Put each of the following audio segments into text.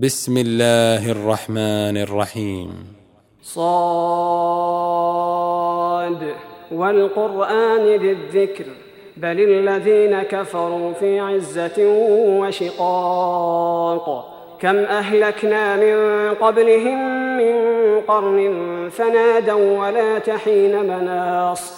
بسم الله الرحمن الرحيم. صاد والقرآن ذي الذكر بل الذين كفروا في عزة وشقاق. كم أهلكنا من قبلهم من قرن فنادوا ولا تحين مناص.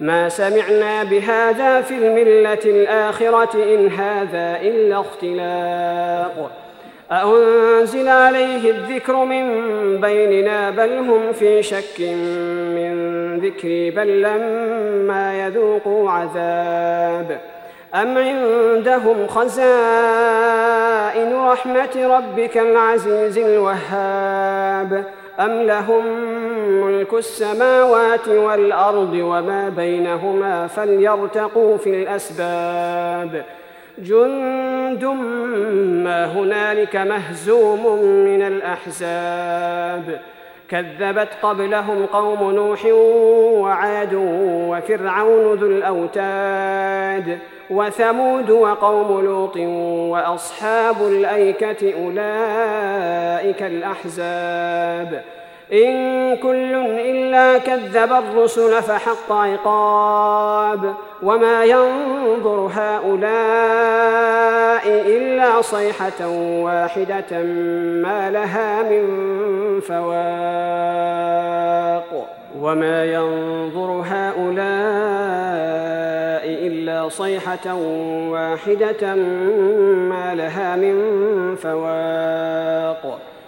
ما سمعنا بهذا في الملة الآخرة إن هذا إلا اختلاق. أأنزل عليه الذكر من بيننا بل هم في شك من ذكري بل لما يذوقوا عذاب. أم عندهم خزائن رحمة ربك العزيز الوهاب؟ أم لهم ملك السماوات والأرض وما بينهما فليرتقوا في الأسباب. جند ما هنالك مهزوم من الأحزاب. كذبت قبلهم قوم نوح وعاد وفرعون ذو الأوتاد وثمود وقوم لوط وأصحاب الأيكة أولئك الأحزاب. إن كل إلا كذب الرسل فحق عقاب وما ينظر هؤلاء إلا صيحة واحدة ما لها من فواق وما ينظر هؤلاء إلا صيحة واحدة ما لها من فواق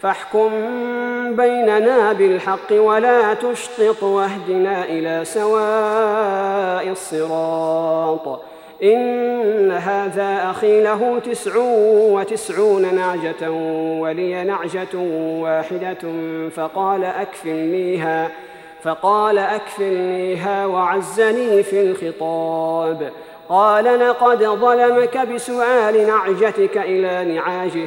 فاحكم بيننا بالحق ولا تشطط واهدنا إلى سواء الصراط. إن هذا أخي له تسع وتسعون نعجة ولي نعجة واحدة فقال أكفلنيها فقال أكفلنيها وعزني في الخطاب. قال لقد ظلمك بسؤال نعجتك إلى نعاجه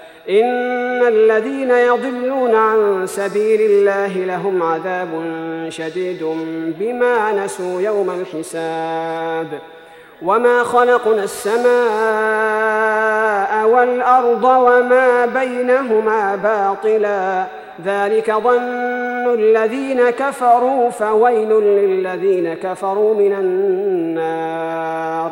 إن الذين يضلون عن سبيل الله لهم عذاب شديد بما نسوا يوم الحساب. وما خلقنا السماء والأرض وما بينهما باطلا. ذلك ظن الذين كفروا فويل للذين كفروا من النار.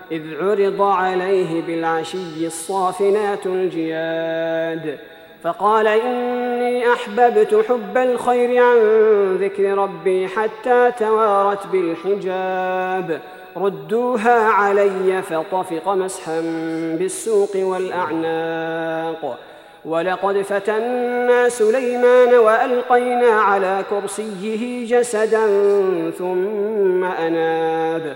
إذ عرض عليه بالعشي الصافنات الجياد فقال إني أحببت حب الخير عن ذكر ربي حتى توارت بالحجاب. ردوها علي فطفق مسحا بالسوق والأعناق. ولقد فتنا سليمان وألقينا على كرسيه جسدا ثم أناب.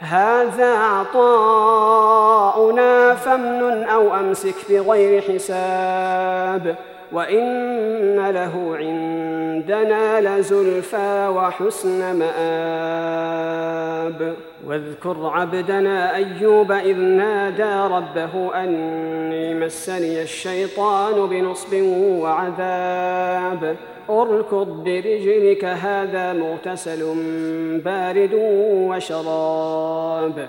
هذا عطاؤنا فامنن أو أمسك بغير حساب. وان له عندنا لزلفى وحسن مآب واذكر عبدنا ايوب اذ نادى ربه اني مسني الشيطان بنصب وعذاب اركض برجلك هذا مغتسل بارد وشراب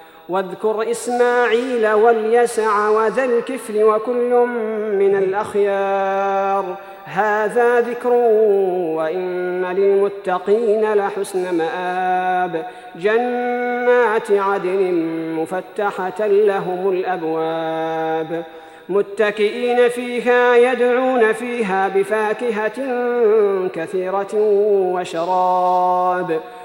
واذكر إسماعيل واليسع وذا الكفل وكل من الأخيار. هذا ذكر وإن للمتقين لحسن مآب. جنات عدن مفتحة لهم الأبواب. متكئين فيها يدعون فيها بفاكهة كثيرة وشراب.